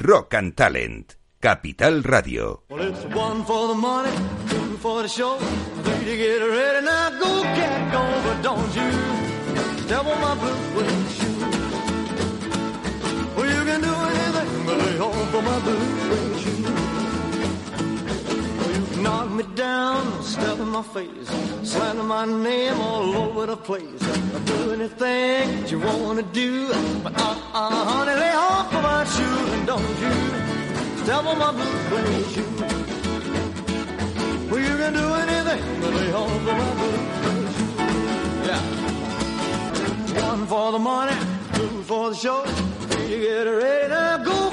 Rock and Talent. Capital Radio. Well, Knock me down, step in my face, slapping my name all over the place. I'll do anything that you wanna do, but uh, uh, honey, lay off of my shoe and don't you step on my blue suede shoe. Well, you can do anything, but lay off of my blue suede shoe. Yeah, one for the money, two for the show. You get ready now, go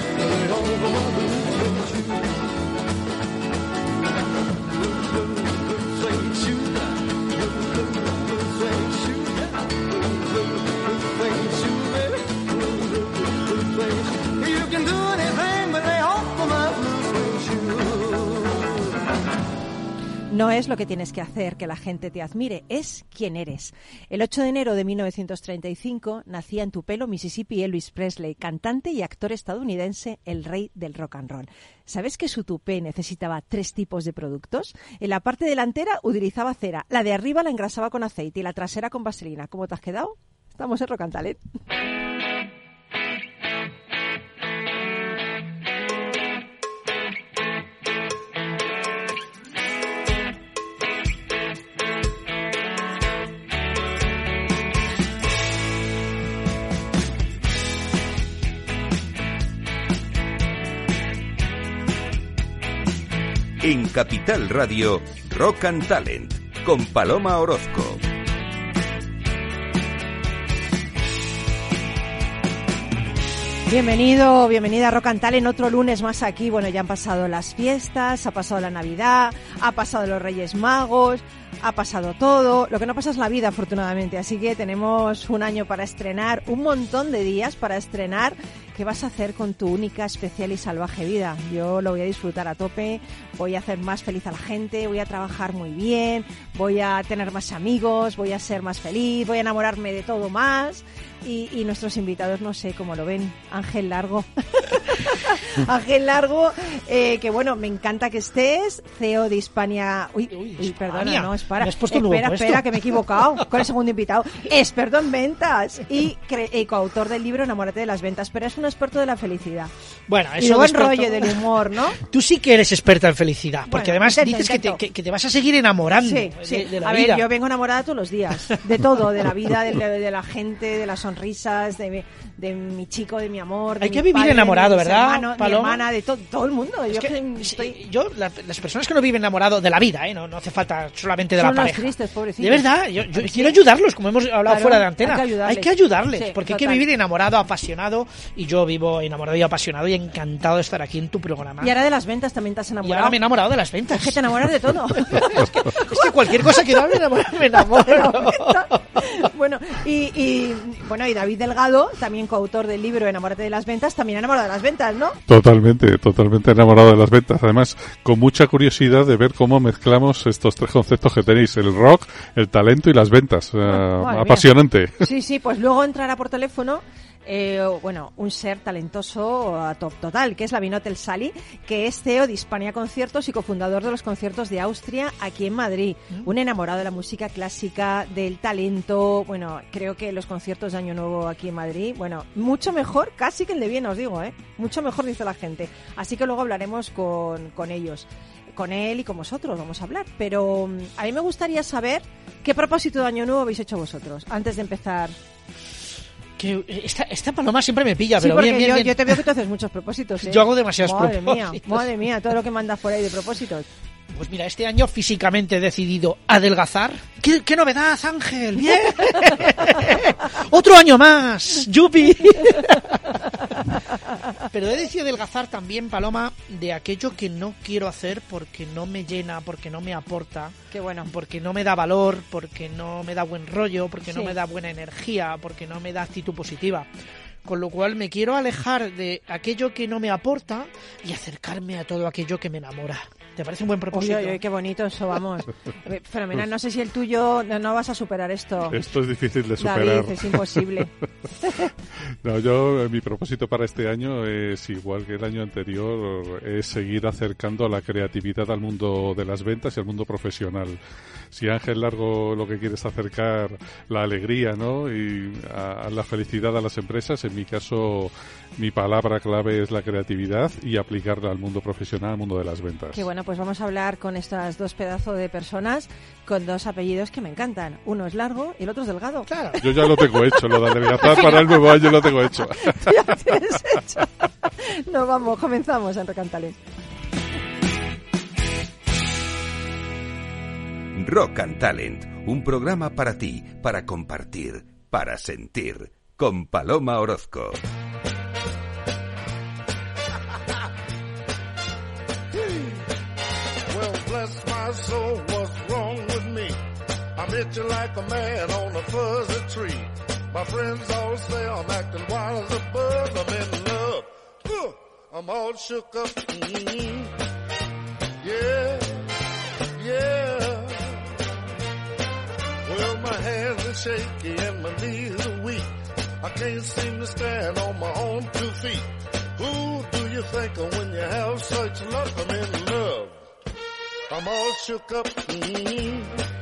Over old woman. No es lo que tienes que hacer que la gente te admire, es quién eres. El 8 de enero de 1935 nacía en Tupelo, Mississippi, Elvis Presley, cantante y actor estadounidense, el rey del rock and roll. ¿Sabes que su tupé necesitaba tres tipos de productos? En la parte delantera utilizaba cera, la de arriba la engrasaba con aceite y la trasera con vaselina. ¿Cómo te has quedado? Estamos en Rock and. En Capital Radio, Rock and Talent, con Paloma Orozco. Bienvenido, bienvenida a Rock and Talent, otro lunes más aquí. Bueno, ya han pasado las fiestas, ha pasado la Navidad, ha pasado los Reyes Magos, ha pasado todo. Lo que no pasa es la vida, afortunadamente. Así que tenemos un año para estrenar, un montón de días para estrenar. ¿Qué vas a hacer con tu única, especial y salvaje vida? Yo lo voy a disfrutar a tope, voy a hacer más feliz a la gente, voy a trabajar muy bien, voy a tener más amigos, voy a ser más feliz, voy a enamorarme de todo más. Y, y nuestros invitados no sé cómo lo ven. Ángel Largo. Ángel Largo, eh, que bueno, me encanta que estés, CEO de Hispania. Uy, uy, perdona, Hispania. no, es para. Espera, espera, que me he equivocado con el segundo invitado. Experto en ventas y, y coautor del libro Enamórate de las ventas, pero es un experto de la felicidad. Bueno, y eso de experto- rollo del humor, ¿no? Tú sí que eres experta en felicidad, porque Bueno, además intento, dices que te, que- que te vas a seguir enamorando Sí, de, sí. de la a vida. ver, yo vengo enamorada todos los días, de todo, de la vida, de, de la gente, de las sonrisas, de, de mi chico, de mi amor. de Hay mi que vivir padre, de enamorado, mis ¿verdad, hermanos, mi Paloma? hermana, de to- todo el mundo. Es yo que, estoy- yo, la- las personas que no viven enamorados de la vida, ¿eh? no, no hace falta solamente de Son la pareja. tristes. De verdad, yo, yo quiero ayudarlos, como hemos hablado Claro, fuera de antena. hay que ayudarles. Hay que ayudarles, Sí, porque hay que vivir enamorado, apasionado, y yo vivo enamorado y apasionado y encantado de estar aquí en tu programa. Y ahora de las ventas también te has Y enamorado. ahora me he enamorado de las ventas. Es que te enamoras de todo. Es que cualquier cosa que hable me enamoro. me enamoro. bueno, y, y, bueno, y David Delgado, también coautor del libro Enamórate de las ventas, también enamorado de las ventas, ¿no? Totalmente, totalmente enamorado de las ventas. Además, con mucha curiosidad de ver cómo mezclamos estos tres conceptos que tenéis, el rock, el talento y las ventas. Eh, mía. apasionante. Sí, sí, pues luego entrará por teléfono. Eh, bueno, un ser talentoso a top total, que es la Vinotel Sali, que es CEO de Hispania Conciertos y cofundador de los conciertos de Austria aquí en Madrid. Un enamorado de la música clásica, del talento. Bueno, creo que los conciertos de Año Nuevo aquí en Madrid, bueno, mucho mejor, casi que el de Viena, os digo, ¿eh? Mucho mejor, dice la gente. Así que luego hablaremos con, con ellos. Con él y con vosotros vamos a hablar. Pero mm, a mí me gustaría saber qué propósito de Año Nuevo habéis hecho vosotros antes de empezar. Que esta, esta paloma siempre me pilla, Sí, pero bien, bien, yo, bien. yo te veo que tú haces muchos propósitos. ¿eh? Yo hago demasiados madre propósitos. Mía, madre mía, todo lo que mandas por ahí de propósitos. Pues mira, este año físicamente he decidido adelgazar. ¿Qué, qué novedad, Ángel? ¡Bien! ¡Otro año más! ¡Yupi! Pero he decidido adelgazar también, Paloma, de aquello que no quiero hacer porque no me llena, porque no me aporta, Qué bueno. porque no me da valor, porque no me da buen rollo, porque no me da buena energía, porque no me da actitud positiva. Con lo cual me quiero alejar de aquello que no me aporta y acercarme a todo aquello que me enamora. ¿Te parece un buen propósito? uy, uy, qué bonito eso, vamos. Fenomenal. No sé si el tuyo no, no vas a superar esto. Esto es difícil de superar. David, es imposible. No, yo, eh, mi propósito para este año es igual que el año anterior, es seguir acercando la creatividad al mundo de las ventas y al mundo profesional. Si Ángel Largo lo que quiere es acercar la alegría, ¿no? Y a, a la felicidad a las empresas, en mi caso, mi palabra clave es la creatividad y aplicarla al mundo profesional, al mundo de las ventas. Que bueno, pues vamos a hablar con estas dos pedazos de personas con dos apellidos que me encantan. Uno es largo y el otro es delgado. Claro. Yo ya lo tengo hecho, lo de adelgazar para el nuevo año lo tengo hecho. Ya lo tienes hecho. No, vamos, comenzamos en Recantales. Rock and Talent, un programa para ti, para compartir, para sentir, con Paloma Orozco. I'm like a man on a fuzzy tree. My friends all say I'm acting wild as a bug. I'm in love. Huh, I'm all shook up. mm Yeah, yeah. Well, my hands are shaky and my knees are weak. I can't seem to stand on my own two feet. Who do you think of when you have such luck? I'm in love. I'm all shook up. mm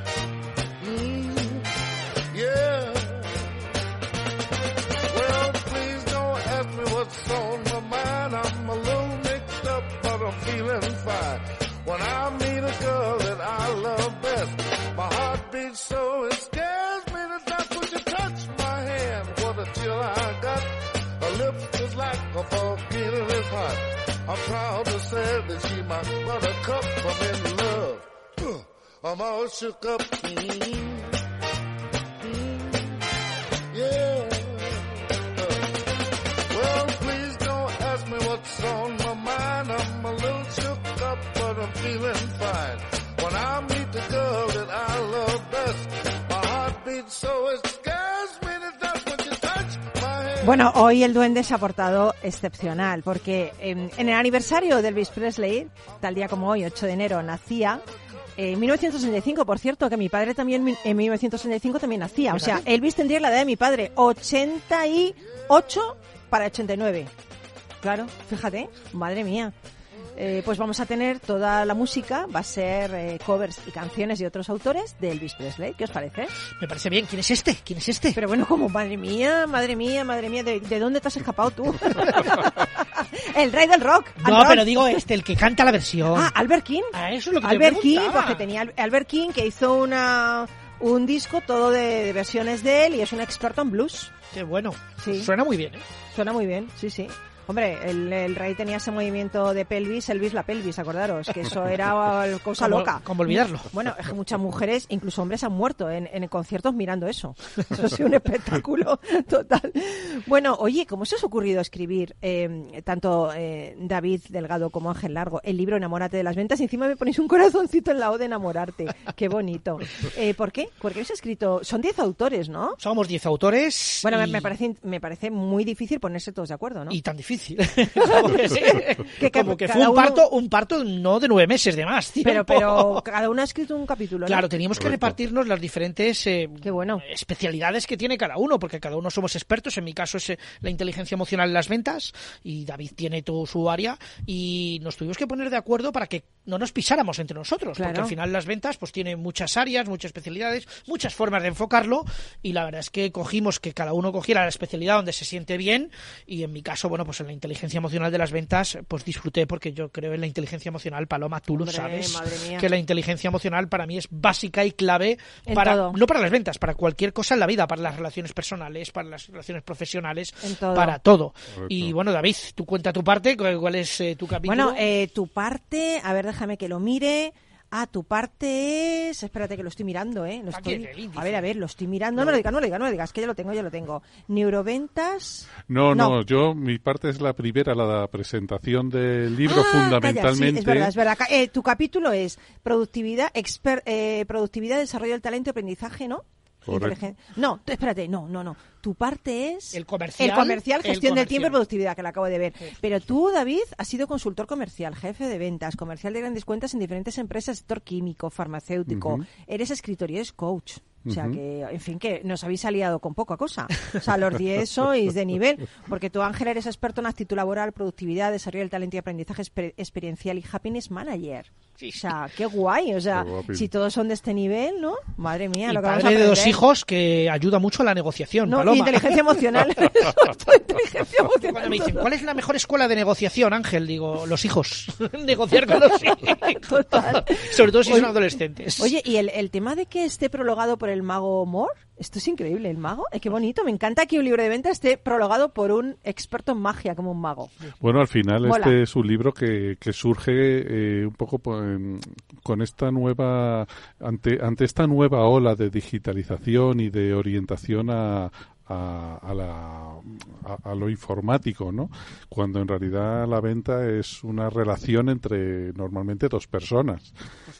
on my mind. I'm a little mixed up, but I'm feeling fine. When I meet a girl that I love best, my heart beats so it scares me to death. Would you touch my hand? What a chill I got. Her lips just like a volcano is hot. I'm proud to say that she my buttercup. I'm in love. I'm all shook up. mm feeling fine. When I meet the girl that I love best, my heart beats so it scares me to death when you touch my hand. Bueno, hoy el duende se ha portado excepcional porque en, en el aniversario de Elvis Presley, tal día como hoy, 8 de enero, nacía. eh, En 1965, por cierto, que mi padre también en 1965 también nacía. O sea, Elvis tendría la edad de mi padre, 88 para 89. Claro, fíjate, madre mía. Eh, pues vamos a tener toda la música, va a ser eh, covers y canciones de otros autores de Elvis Presley. ¿Qué os parece? Me parece bien. ¿Quién es este? ¿Quién es este? Pero bueno, como madre mía, madre mía, madre mía, ¿de, de dónde te has escapado tú? el rey del rock. no, pero digo este, el que canta la versión. Ah, Albert King. Ah, eso es lo que te Albert King, preguntaba. porque tenía Al- Albert King que hizo una un disco todo de, de versiones de él y es un experto en blues. Qué bueno. Sí. Suena muy bien, ¿eh? Suena muy bien, sí, sí. Hombre, el, el rey tenía ese movimiento de pelvis, Elvis la pelvis, acordaros, que eso era cosa Como- loca. como olvidarlo. Bueno, es que muchas mujeres, incluso hombres, han muerto en, en conciertos mirando eso. Eso ha sido un espectáculo total. Bueno, oye, ¿cómo se os ha ocurrido escribir eh, tanto eh, David Delgado como Ángel Largo el libro Enamórate de las ventas? Y encima me ponéis un corazoncito en la O de enamorarte. Qué bonito. Eh, ¿Por qué? Porque habéis escrito, son 10 autores, ¿no? Somos 10 autores. Bueno, y- me parece, me parece muy difícil ponerse todos de acuerdo, ¿no? Y tan difícil. Como que, sí. Que Como que fue un uno- parto, un parto no de nueve meses de más. Pero, tiempo. pero cada uno ha escrito un capítulo, ¿no? Claro, teníamos que repartirnos las diferentes eh, Qué bueno. especialidades que tiene cada uno, porque cada uno somos expertos. En mi caso es eh, la inteligencia emocional en las ventas y David tiene todo su área y nos tuvimos que poner de acuerdo para que no nos pisáramos entre nosotros, porque Claro. al final las ventas pues tienen muchas áreas, muchas especialidades, muchas formas de enfocarlo y la verdad es que cogimos que cada uno cogiera la especialidad donde se siente bien y en mi caso, bueno, pues en la inteligencia emocional de las ventas pues disfruté porque yo creo en la inteligencia emocional, Paloma, tú lo sabes, que la inteligencia emocional para mí es básica y clave En para todo. no para las ventas, para cualquier cosa en la vida, para las relaciones personales, para las relaciones profesionales, todo. para todo. Correcto. Y bueno, David, tú cuenta tu parte, cuál cuál es eh, tu capítulo. Bueno, eh, tu parte, a ver, déjame que lo mire. Ah, tu parte es. Espérate que lo estoy mirando, ¿eh? Lo estoy... A ver, a ver, lo estoy mirando. No me lo digas, no me lo digas, no lo digas, que ya lo tengo, ya lo tengo. Neuroventas. No, no, No. yo, mi parte es la primera, la presentación del libro, Ah, calla, fundamentalmente. sí, es verdad, es verdad. Eh, tu capítulo es productividad, exper- eh, productividad, desarrollo del talento y aprendizaje, ¿no? Correcto. No, tú- espérate, no, no, no. Tu parte es El comercial, el comercial, el gestión del tiempo y productividad, que lo acabo de ver. Pero tú, David, has sido consultor comercial, jefe de ventas, comercial de grandes cuentas en diferentes empresas, sector químico, farmacéutico. Eres escritor y eres coach. O sea que, en fin, que nos habéis aliado con poca cosa. O sea, los 10 sois de nivel. Porque tú, Ángel, eres experto en actitud laboral, productividad, desarrollo del talento y aprendizaje exper- experiencial y happiness manager. Sí, O sea, qué guay. O sea, si todos son de este nivel, ¿no? Madre mía, Y lo que vamos a padre de dos hijos que ayuda mucho a la negociación, No, Paloma. y inteligencia emocional. inteligencia emocional. Cuando me dicen, ¿cuál es la mejor escuela de negociación, Ángel? Digo, los hijos. Negociar con los hijos. Total. Sobre todo si Oye- son adolescentes. Oye, y el, el tema de que esté prologado por el mago Moore, esto es increíble, el mago, eh, qué bonito. Me encanta que un libro de venta esté prologado por un experto en magia como un mago. Bueno, al final Mola. este es un libro que, que surge eh, un poco po- con esta nueva ante ante esta nueva ola de digitalización y de orientación a a, a la, a, a lo informático, ¿no? Cuando en realidad la venta es una relación entre normalmente dos personas.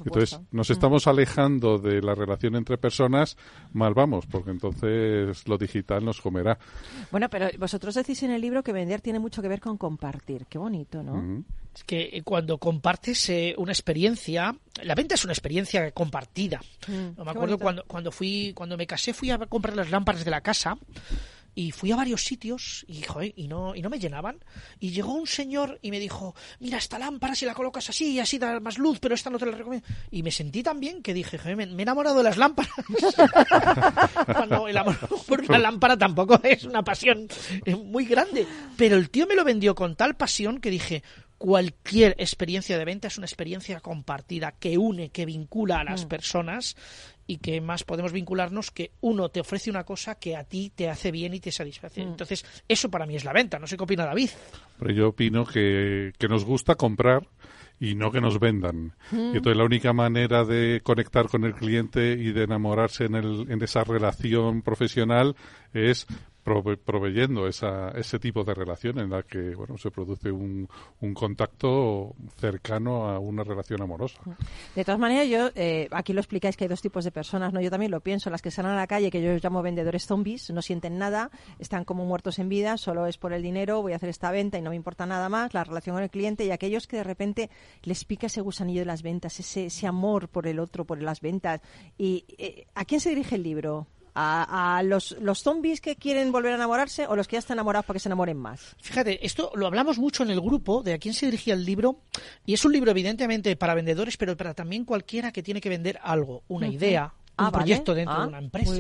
Entonces nos estamos alejando de la relación entre personas, mal vamos, porque entonces lo digital nos comerá. Bueno, pero vosotros decís en el libro que vender tiene mucho que ver con compartir. Qué bonito, ¿no? Es que eh, cuando compartes eh, una experiencia, la venta es una experiencia compartida. Mm, No, me qué acuerdo bonito. cuando, cuando fui, cuando me casé fui a comprar las lámparas de la casa y fui a varios sitios y, joder, y no y no me llenaban y llegó un señor y me dijo mira esta lámpara si la colocas así y así da más luz pero esta no te la recomiendo y me sentí tan bien que dije joder, me, me he enamorado de las lámparas cuando el amor por una lámpara tampoco es una pasión eh, muy grande pero el tío me lo vendió con tal pasión que dije cualquier experiencia de venta es una experiencia compartida que une, que vincula a las personas y que más podemos vincularnos que uno te ofrece una cosa que a ti te hace bien y te satisface. Entonces, eso para mí es la venta. No sé qué opina David. Pero yo opino que, que nos gusta comprar y no que nos vendan. Mm. Y entonces la única manera de conectar con el cliente y de enamorarse en, el, en esa relación profesional es prove- proveyendo esa, ese tipo de relación en la que bueno se produce un, un contacto cercano a una relación amorosa. De todas maneras, yo, eh, aquí lo explicáis que hay dos tipos de personas, ¿no? Yo también lo pienso, las que salen a la calle, que yo llamo vendedores zombies, no sienten nada, están como muertos en vida, solo es por el dinero, voy a hacer esta venta y no me importa nada más, la relación con el cliente, y aquellos que de repente les pica ese gusanillo de las ventas, ese, ese amor por el otro, por las ventas. ¿Y eh, a quién se dirige el libro? ¿A, a los, los zombies que quieren volver a enamorarse o los que ya están enamorados para que se enamoren más? Fíjate, esto lo hablamos mucho en el grupo de a quién se dirigía el libro y es un libro evidentemente para vendedores, pero para también cualquiera que tiene que vender algo, una idea, Ah, un vale. proyecto dentro Ah, de una empresa,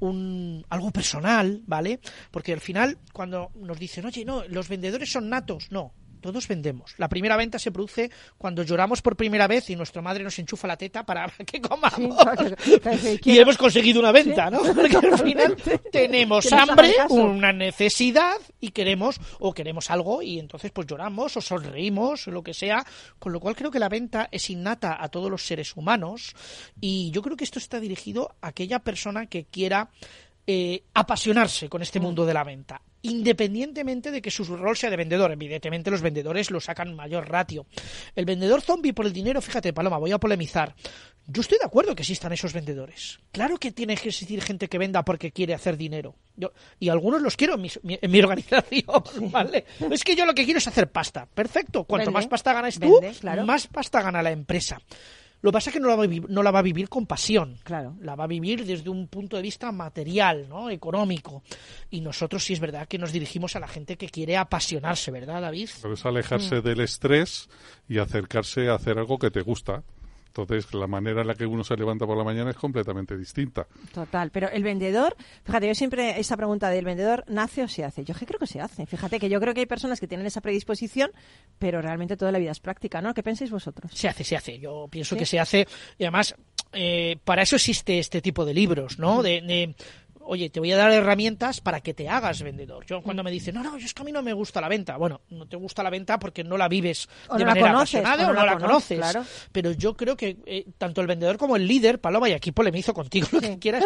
un algo personal, ¿vale? Porque al final cuando nos dicen, "Oye, no, los vendedores son natos", no. Todos vendemos. La primera venta se produce cuando lloramos por primera vez y nuestra madre nos enchufa la teta para que comamos. Sí, y hemos conseguido una venta, ¿no? Porque al final tenemos hambre, una necesidad y queremos o queremos algo y entonces pues lloramos o sonreímos o lo que sea, con lo cual creo que la venta es innata a todos los seres humanos y yo creo que esto está dirigido a aquella persona que quiera eh, apasionarse con este mundo de la venta independientemente de que su rol sea de vendedor. Evidentemente los vendedores lo sacan mayor ratio. El vendedor zombie por el dinero, fíjate, Paloma, voy a polemizar. Yo estoy de acuerdo que existan esos vendedores. Claro que tiene que existir gente que venda porque quiere hacer dinero. Yo, y algunos los quiero en mi, mi- en mi organización, ¿vale? Es que yo lo que quiero es hacer pasta. Perfecto. Cuanto Vende, más pasta ganas tú, vende, claro. más pasta gana la empresa. Lo que pasa es que no la, va a vivi- no la va a vivir con pasión. Claro. La va a vivir desde un punto de vista material, ¿no? Económico. Y nosotros sí es verdad que nos dirigimos a la gente que quiere apasionarse, ¿verdad, David? Pero es alejarse del estrés y acercarse a hacer algo que te gusta. Entonces, la manera en la que uno se levanta por la mañana es completamente distinta. Total, pero el vendedor, fíjate, yo siempre esa pregunta del vendedor, ¿nace o se hace? Yo creo que se hace. Fíjate que yo creo que hay personas que tienen esa predisposición, pero realmente toda la vida es práctica, ¿no? ¿Qué pensáis vosotros? Se hace, se hace. Yo pienso ¿Sí? que se hace. Y además, eh, para eso existe este tipo de libros, ¿no? De, de- oye, te voy a dar herramientas para que te hagas vendedor. Yo cuando me dicen, no, no, yo es que a mí no me gusta la venta. Bueno, no te gusta la venta porque no la vives O de no la manera conoces, apasionada o no no la conoces, claro. Pero yo creo que eh, tanto el vendedor como el líder, Paloma, y aquí polemizo contigo lo que quieras,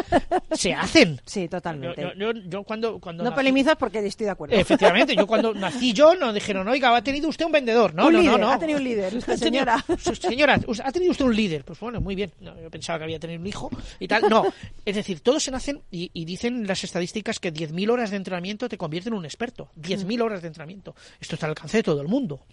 se hacen. Sí, totalmente. yo- yo- yo cuando, cuando no nací- polemizas porque estoy de acuerdo. Efectivamente, yo cuando nací yo no dijeron, oiga, ha tenido usted un vendedor. No, Un no, líder, no, no. ha tenido un líder, usted, señora. Señora, ha tenido usted un líder. Pues bueno, muy bien. No, yo pensaba que había tenido un hijo y tal. No, es decir, todos se nacen y, y dicen las estadísticas que 10.000 horas de entrenamiento te convierten en un experto. 10.000 horas de entrenamiento. Esto está al alcance de todo el mundo.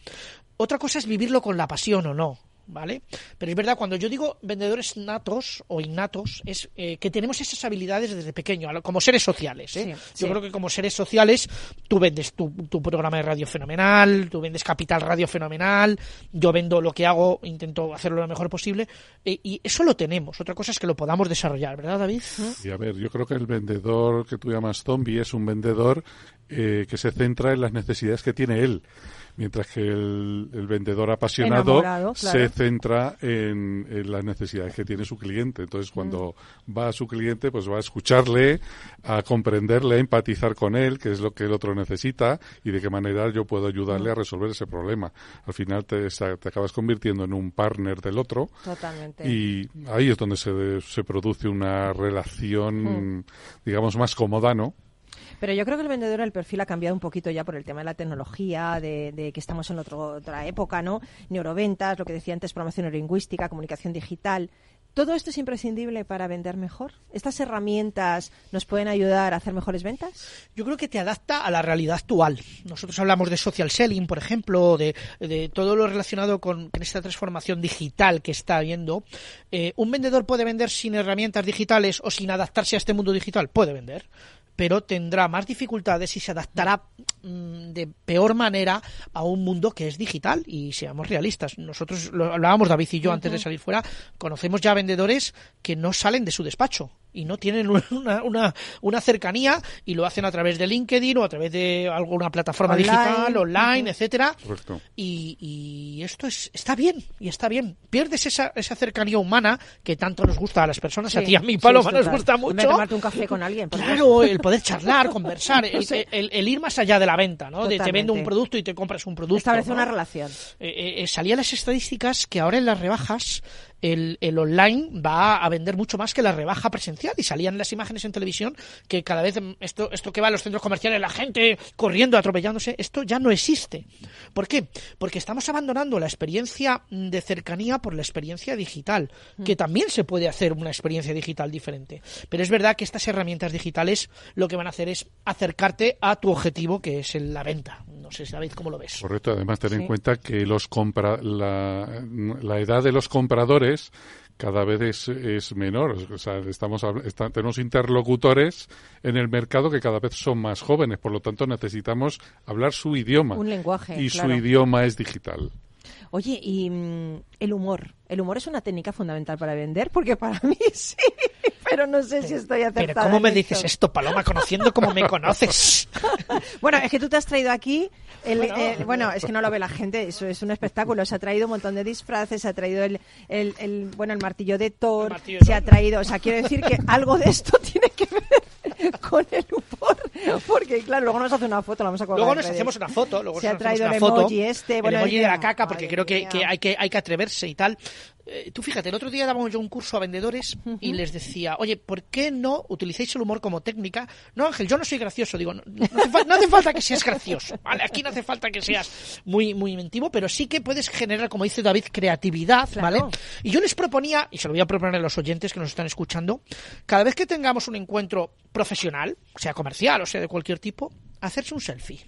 Otra cosa es vivirlo con la pasión o no. ¿Vale? Pero es verdad, cuando yo digo vendedores natos o innatos, es eh, que tenemos esas habilidades desde pequeño, como seres sociales. ¿eh? Sí, yo sí. creo que como seres sociales, tú vendes tu, tu programa de radio fenomenal, tú vendes Capital Radio fenomenal, yo vendo lo que hago, intento hacerlo lo mejor posible, eh, y eso lo tenemos. Otra cosa es que lo podamos desarrollar, ¿verdad, David? Y a ver, yo creo que el vendedor que tú llamas zombie es un vendedor eh, que se centra en las necesidades que tiene él, mientras que el, el vendedor apasionado claro. se centra en, en las necesidades que tiene su cliente. Entonces, cuando Mm. va a su cliente, pues va a escucharle, a comprenderle, a empatizar con él, que es lo que el otro necesita y de qué manera yo puedo ayudarle Mm. a resolver ese problema. Al final te, te acabas convirtiendo en un partner del otro. Totalmente. Y ahí es donde se, se produce una relación, Mm. digamos, más cómoda, ¿no? Pero yo creo que el vendedor, el perfil ha cambiado un poquito ya por el tema de la tecnología, de, de que estamos en otra época, ¿no? Neuroventas, lo que decía antes, programación neurolingüística, comunicación digital. ¿Todo esto es imprescindible para vender mejor? ¿Estas herramientas nos pueden ayudar a hacer mejores ventas? Yo creo que te adapta a la realidad actual. Nosotros hablamos de social selling, por ejemplo, de, todo lo relacionado con, con esta transformación digital que está habiendo. Eh, ¿Un vendedor puede vender sin herramientas digitales o sin adaptarse a este mundo digital? Puede vender pero tendrá más dificultades y se adaptará mm, de peor manera a un mundo que es digital y seamos realistas. Nosotros lo hablábamos David y yo antes de salir fuera, conocemos ya vendedores que no salen de su despacho y no tienen una, una, una cercanía y lo hacen a través de LinkedIn o a través de alguna plataforma Online. digital, online, Ujú. etcétera. Correcto. Y, y esto es, está bien, y está bien. Pierdes esa, esa cercanía humana que tanto nos gusta a las personas, a ti y a mí, Sí, Paloma, sí, nos gusta mucho. tomarte un café con alguien. por Claro, el poder charlar, conversar, el, Sí. el- el ir más allá de la venta, ¿no? De te vendo un producto y te compras un producto. Establece ¿no? una relación. Eh, eh, eh, salían las estadísticas que ahora en las rebajas el, el online va a vender mucho más que la rebaja presencial y salían las imágenes en televisión que cada vez mm, esto, esto que va a los centros comerciales, la gente corriendo, atropellándose, esto ya no existe. ¿Por qué? Porque estamos abandonando la experiencia mm, de cercanía por la experiencia digital, que también se puede hacer una experiencia digital diferente. Pero es verdad que estas herramientas digitales lo que van a hacer es acercarte a tu objetivo, que es el- la venta. No sé, David, ¿cómo lo ves? Correcto, además ten Sí. en cuenta que los compra la, la edad de los compradores cada vez es, es menor. O sea, estamos, está- tenemos interlocutores en el mercado que cada vez son más jóvenes, por lo tanto necesitamos hablar su idioma. Un lenguaje, Y claro. su idioma es digital. Oye, y mm, el humor. ¿El humor es una técnica fundamental para vender? Porque para mí sí, pero no sé si estoy acertada. Pero ¿cómo me esto. dices esto, Paloma, conociendo como me conoces? Bueno, es que tú te has traído aquí, el- Bueno. el- bueno, es que no lo ve la gente, eso es un espectáculo, se ha traído un montón de disfraces, se ha traído el, el, el- bueno, el martillo de Thor, El martillo de se ha traído, o sea, quiero decir que algo de esto tiene que ver con el humor, porque claro, luego nos hace una foto, la vamos a colgar Luego nos hacemos una foto, luego se ha nos hacemos traído una el foto, emoji este, bueno, el emoji de la caca, porque madre creo que hay que hay que atreverse y tal. Eh, tú fíjate, el otro día dábamos yo un curso a vendedores y les decía, oye, ¿por qué no utilizáis el humor como técnica? No, Ángel, yo no soy gracioso. Digo, no, no hace, fa- no hace falta que seas gracioso, ¿vale? Aquí no hace falta que seas muy, muy inventivo, pero sí que puedes generar, como dice David, creatividad, ¿vale? Y yo les proponía, y se lo voy a proponer a los oyentes que nos están escuchando, cada vez que tengamos un encuentro profesional, sea comercial o sea de cualquier tipo, hacerse un selfie.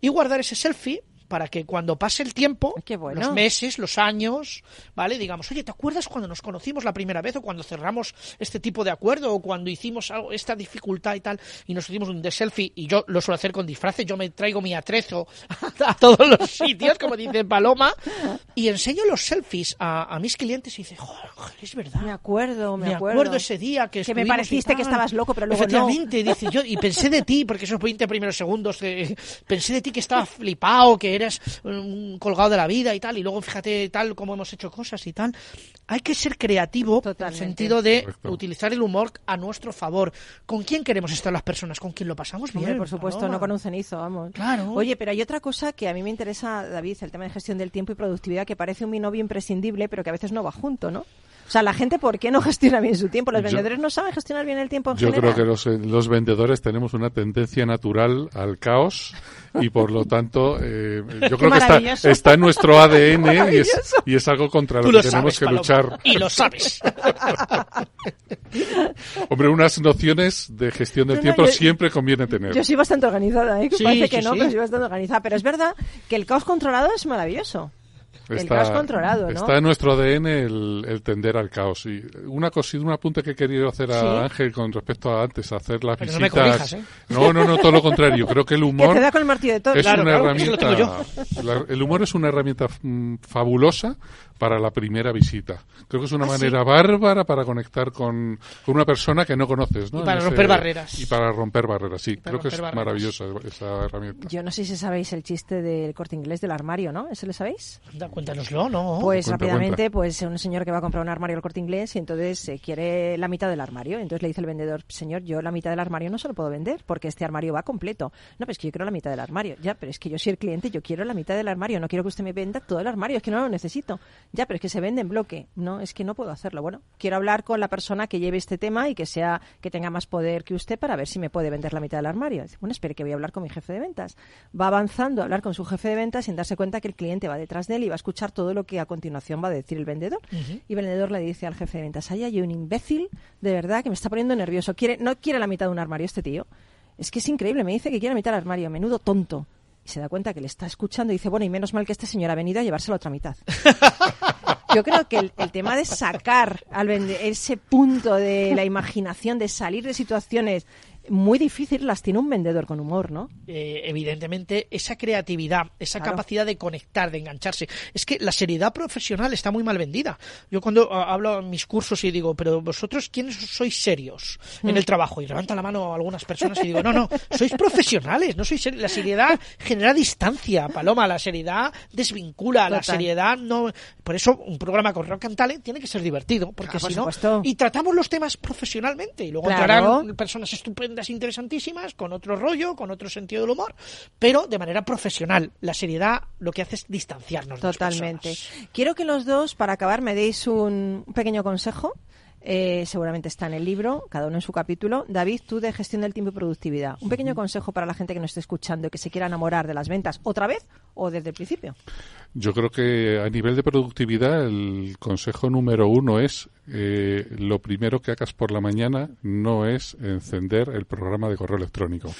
Y guardar ese selfie para que cuando pase el tiempo, bueno. los meses, los años, ¿vale? Digamos, oye, ¿te acuerdas cuando nos conocimos la primera vez o cuando cerramos este tipo de acuerdo o cuando hicimos algo, esta dificultad y tal y nos hicimos un de selfie y yo lo suelo hacer con disfraces, yo me traigo mi atrezo a todos los sitios, como dice Paloma, y enseño los selfies a, a mis clientes y dice, joder, es verdad. Me acuerdo, me, Me acuerdo ese día que Que me pareciste que estabas loco, pero luego no. Dice yo, y pensé de ti, porque esos 20 primeros segundos, eh, pensé de ti que estaba flipado, que eres eres un colgado de la vida y tal, y luego fíjate tal como hemos hecho cosas y tal. Hay que ser creativo en el sentido de Correcto. utilizar el humor a nuestro favor. ¿Con quién queremos estar las personas? ¿Con quién lo pasamos bien? Hombre, por supuesto, Paloma? no con un cenizo, vamos. Claro. Oye, pero hay otra cosa que a mí me interesa, David, el tema de gestión del tiempo y productividad, que parece un binomio imprescindible, pero que a veces no va junto, ¿no? O sea, la gente, ¿por qué no gestiona bien su tiempo? Los Yo- vendedores no saben gestionar bien el tiempo en Yo general. creo que los, eh, los vendedores tenemos una tendencia natural al caos y por lo tanto eh, yo creo que está, está en nuestro ADN y es, y es algo contra lo lo que tenemos sabes, que Paloma, luchar. Y lo sabes. Hombre, unas nociones de gestión del No, no, tiempo yo- siempre conviene tener. Yo soy bastante organizada, ¿eh? Que Sí, parece que sí, no, sí. pero soy bastante organizada. Pero es verdad que el caos controlado es maravilloso. El caos controlado, ¿no? Está en nuestro ADN el, el tender al caos. Y una cosita, un apunte que he querido hacer a Sí. Ángel con respecto a antes, a hacer las Pero no me visitas. corrijas, ¿eh? no, no, no, todo lo contrario. Creo que el Que humor te da con el martillo de todo. es Claro, una claro, eso lo herramienta. la- el humor es una herramienta mm, fabulosa para la primera visita. Creo que es una ¿Ah, manera bárbara para conectar con, con una persona que no conoces, ¿no? Y para En romper barreras. Y para romper barreras, sí. Creo que es barreras. maravillosa esa herramienta. Yo no sé si sabéis el chiste del corte inglés del armario, ¿no? ¿Ese lo sabéis? Anda, cuéntanoslo, ¿no? Pues Cuenta, rápidamente, cuenta. pues un señor que va a comprar un armario al corte inglés y entonces eh, quiere la mitad del armario. Entonces le dice el vendedor, señor, yo la mitad del armario no se lo puedo vender porque este armario va completo. No, pero es que yo quiero la mitad del armario. Ya, pero es que yo soy el cliente, yo quiero la mitad del armario. No quiero que usted me venda todo el armario, es que no lo necesito. Ya, pero es que se vende en bloque. No, es que no puedo hacerlo. Bueno, quiero hablar con la persona que lleve este tema y que sea que tenga más poder que usted para ver si me puede vender la mitad del armario. Dice, bueno, espere que voy a hablar con mi jefe de ventas. Va avanzando a hablar con su jefe de ventas sin darse cuenta que el cliente va detrás de él y va a escuchar todo lo que a continuación va a decir el vendedor. Y el vendedor le dice al jefe de ventas, ay, hay un imbécil de verdad que me está poniendo nervioso. Quiere, no quiere la mitad de un armario este tío. Es que es increíble, me dice que quiere la mitad del armario, menudo tonto. Y se da cuenta que le está escuchando y dice, bueno, y menos mal que este señor ha venido a llevarse la otra mitad. Yo creo que el, el tema de sacar al ese punto de la imaginación, de salir de situaciones muy difíciles, las tiene un vendedor con humor, ¿no? eh, evidentemente esa creatividad, esa Claro. capacidad de conectar, de engancharse. Es que la seriedad profesional está muy mal vendida. Yo cuando ah, hablo en mis cursos y digo, pero vosotros quiénes sois serios Mm. en el trabajo y levantan la mano algunas personas y digo, no, no, sois profesionales, no sois seri- la seriedad genera distancia, Paloma, la seriedad desvincula, la seriedad no, por eso un programa con Rock and Talent tiene que ser divertido, porque por si no y tratamos los temas profesionalmente y luego Claro. entrarán personas estupendas, interesantísimas, con otro rollo, con otro sentido del humor, pero de manera profesional. La seriedad lo que hace es distanciarnos. de las Totalmente. Quiero que los dos, para acabar, me deis un pequeño consejo. Eh, seguramente está en el libro, cada uno en su capítulo. David, tú de gestión del tiempo y productividad. Un pequeño consejo para la gente que nos esté escuchando y que se quiera enamorar de las ventas otra vez o desde el principio. Yo creo que a nivel de productividad el consejo número uno es eh, lo primero que hagas por la mañana no es encender el programa de correo electrónico.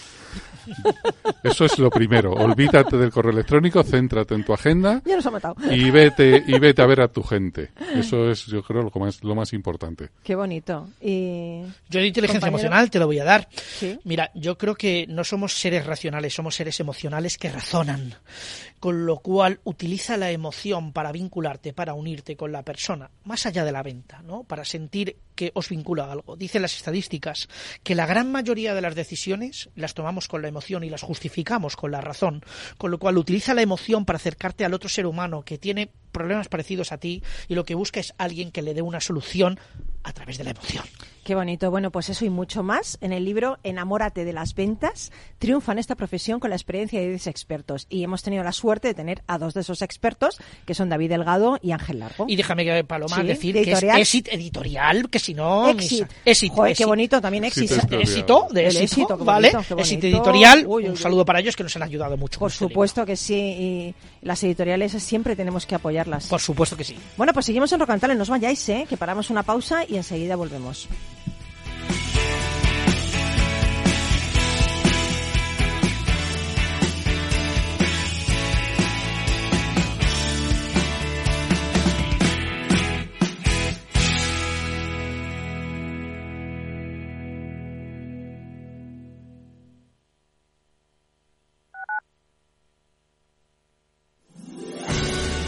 Eso es lo primero. Olvídate del correo electrónico, céntrate en tu agenda Ya nos ha matado. y vete y vete a ver a tu gente. Eso es, yo creo, lo más, lo más importante. Qué bonito. Y Yo de inteligencia Compañero. emocional te lo voy a dar. Sí. Mira, yo creo que no somos seres racionales, somos seres emocionales que razonan. Con lo cual, utiliza la emoción para vincularte, para unirte con la persona, más allá de la venta, ¿no? Para sentir que os vincula a algo. Dicen las estadísticas que la gran mayoría de las decisiones las tomamos con la emoción y las justificamos con la razón. Con lo cual, utiliza la emoción para acercarte al otro ser humano que tiene problemas parecidos a ti y lo que busca es alguien que le dé una solución a través de la emoción. Qué bonito. Bueno, pues eso y mucho más en el libro Enamórate de las ventas. Triunfa en esta profesión con la experiencia de 10 expertos. Y hemos tenido la suerte de tener a dos de esos expertos, que son David Delgado y Ángel Largo. Y déjame que Paloma Sí, decir de que es editorial. Exit editorial, que si no Exit. Joder, qué bonito también Exit. editorial. éxito de éxito, éxito, qué vale bonito. editorial Uy, uy, un uy. saludo para ellos que nos han ayudado mucho con Por este libro. supuesto que sí. Y las editoriales siempre tenemos que apoyarlas. por supuesto que sí Bueno, pues seguimos en Rocantales. No os vayáis, ¿eh? Que paramos una pausa y enseguida volvemos.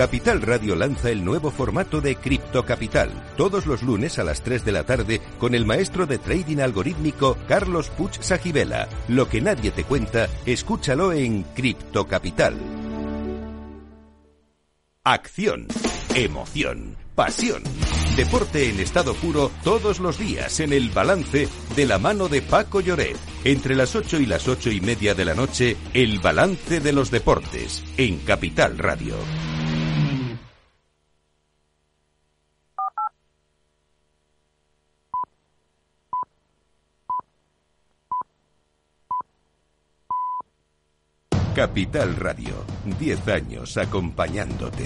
Capital Radio lanza el nuevo formato de Cripto Capital, todos los lunes a las 3 de la tarde con el maestro de trading algorítmico Carlos Puch Sajibela. Lo que nadie te cuenta, escúchalo en Cripto Capital. Acción, emoción, pasión. Deporte en estado puro todos los días en el balance de la mano de Paco Lloret. Entre las 8 y las ocho y media de la noche, el balance de los deportes en Capital Radio. Capital Radio, 10 años acompañándote.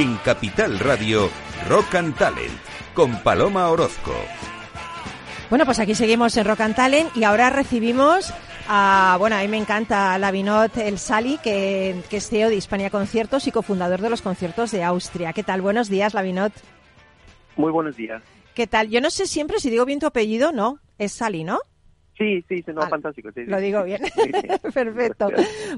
En Capital Radio, Rock and Talent, con Paloma Orozco. Bueno, pues aquí seguimos en Rock and Talent y ahora recibimos a, bueno, a mí me encanta Lavinot El Sali, que, que es CEO de Hispania Conciertos y cofundador de los conciertos de Austria. ¿Qué tal? Buenos días, Lavinot. Muy buenos días. ¿Qué tal? Yo no sé siempre si digo bien tu apellido, no, es Sali, ¿no? Sí, sí, no, Ah, fantástico. sí, Lo sí, digo bien. sí. Perfecto.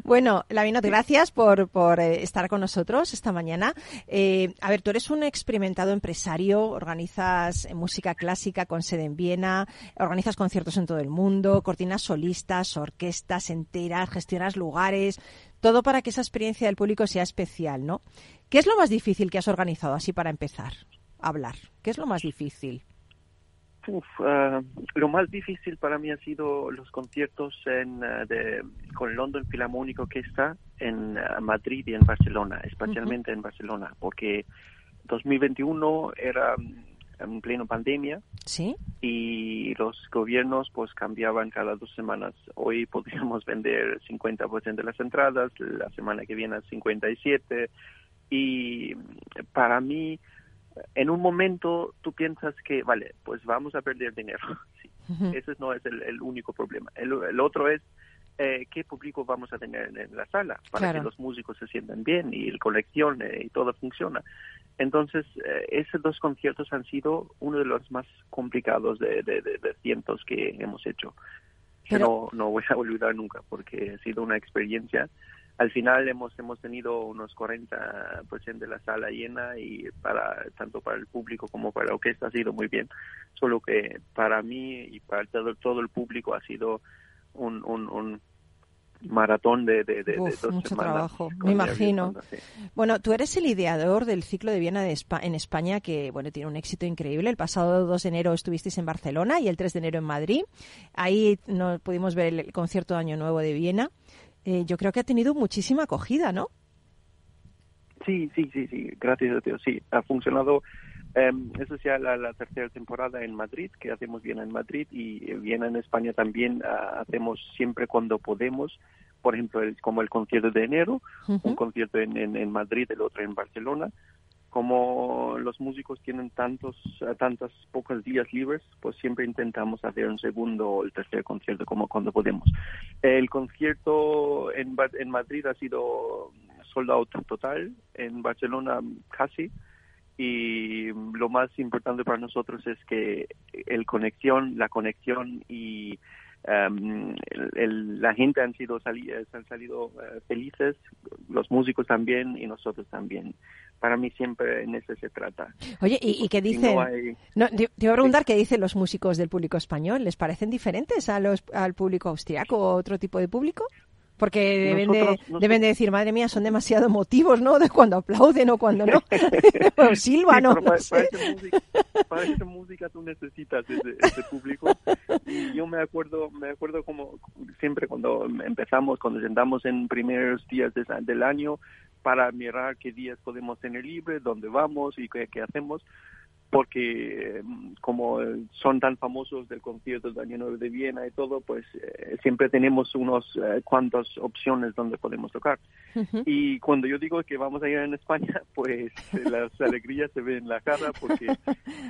Bueno, Lavinot, gracias por, por eh, estar con nosotros esta mañana. Eh, a ver, tú eres un experimentado empresario, organizas eh, música clásica con sede en Viena, organizas conciertos en todo el mundo, coordinas solistas, orquestas enteras, gestionas lugares, todo para que esa experiencia del público sea especial, ¿no? ¿Qué es lo más difícil que has organizado así para empezar a hablar? ¿Qué es lo más difícil? Uf, ah, lo más difícil para mí ha sido los conciertos en, ah, de, con London Filarmónico que está en ah, Madrid y en Barcelona, especialmente en Barcelona, porque 2021 era mm, en pleno pandemia ¿Sí? y los gobiernos pues cambiaban cada dos semanas. Hoy podríamos vender 50% de las entradas, la semana que viene 57 y para mí en un momento tú piensas que vale, pues vamos a perder dinero. Sí. Ese no es el, el único problema. El, el otro es eh, qué público vamos a tener en, en la sala para Claro. que los músicos se sientan bien y el colección eh, y todo funciona. Entonces, eh, esos dos conciertos han sido uno de los más complicados de, de- de- de cientos que hemos hecho. Que no, no voy a olvidar nunca porque ha sido una experiencia. Al final hemos hemos tenido unos 40% de la sala llena y para tanto para el público como para la orquesta ha sido muy bien. Solo que para mí y para todo, todo el público ha sido un, un, un maratón de, de, de- de Uf, dos mucho semanas trabajo, me imagino. sí. Bueno, tú eres el ideador del ciclo de Viena de en España, que bueno tiene un éxito increíble. El pasado 2 de enero estuvisteis en Barcelona y el 3 de enero en Madrid. Ahí no pudimos ver el, el concierto de Año Nuevo de Viena. Eh, yo creo que ha tenido muchísima acogida, ¿no? Sí, sí, sí, sí, gracias a Dios, sí, ha funcionado. Eh, eso es ya la, la tercera temporada en Madrid, que hacemos Viena en Madrid y eh, Viena en España también ah, hacemos siempre cuando podemos. Por ejemplo, el- como el concierto de enero, un concierto en, en, en Madrid, el otro en Barcelona. Como los músicos tienen tantos, eh, tantos pocos días libres, pues siempre intentamos hacer un segundo o el tercer concierto como cuando podemos. El concierto en, en Madrid ha sido sold out total, en Barcelona casi, y lo más importante para nosotros es que el conexión, la conexión y em, el- el- la gente han sido sali- eh, han salido eh, felices, los músicos también y nosotros también. Para mí siempre en eso se trata. Oye, ¿y, y qué dicen? no hay- No, te, te iba a preguntar qué dicen los músicos del público español. ¿Les parecen diferentes a los, al público austriaco o otro tipo de público? Porque deben de, Nosotros- deben de decir, madre mía, son demasiado emotivos, ¿no? De cuando aplauden o cuando no. o silban, Sí, no para, sé. para esa música, música tú necesitas ese, ese público. Y yo me acuerdo, me acuerdo como siempre cuando empezamos, cuando sentamos en primeros días de- del año para mirar qué días podemos tener libre, dónde vamos y qué, qué hacemos. Porque eh, como eh, son tan famosos del concierto del Año Nuevo de Viena y todo, pues eh, siempre tenemos unos eh, cuantas opciones donde podemos tocar. Y cuando yo digo que vamos a ir en España, pues eh, las alegrías se ven en la cara porque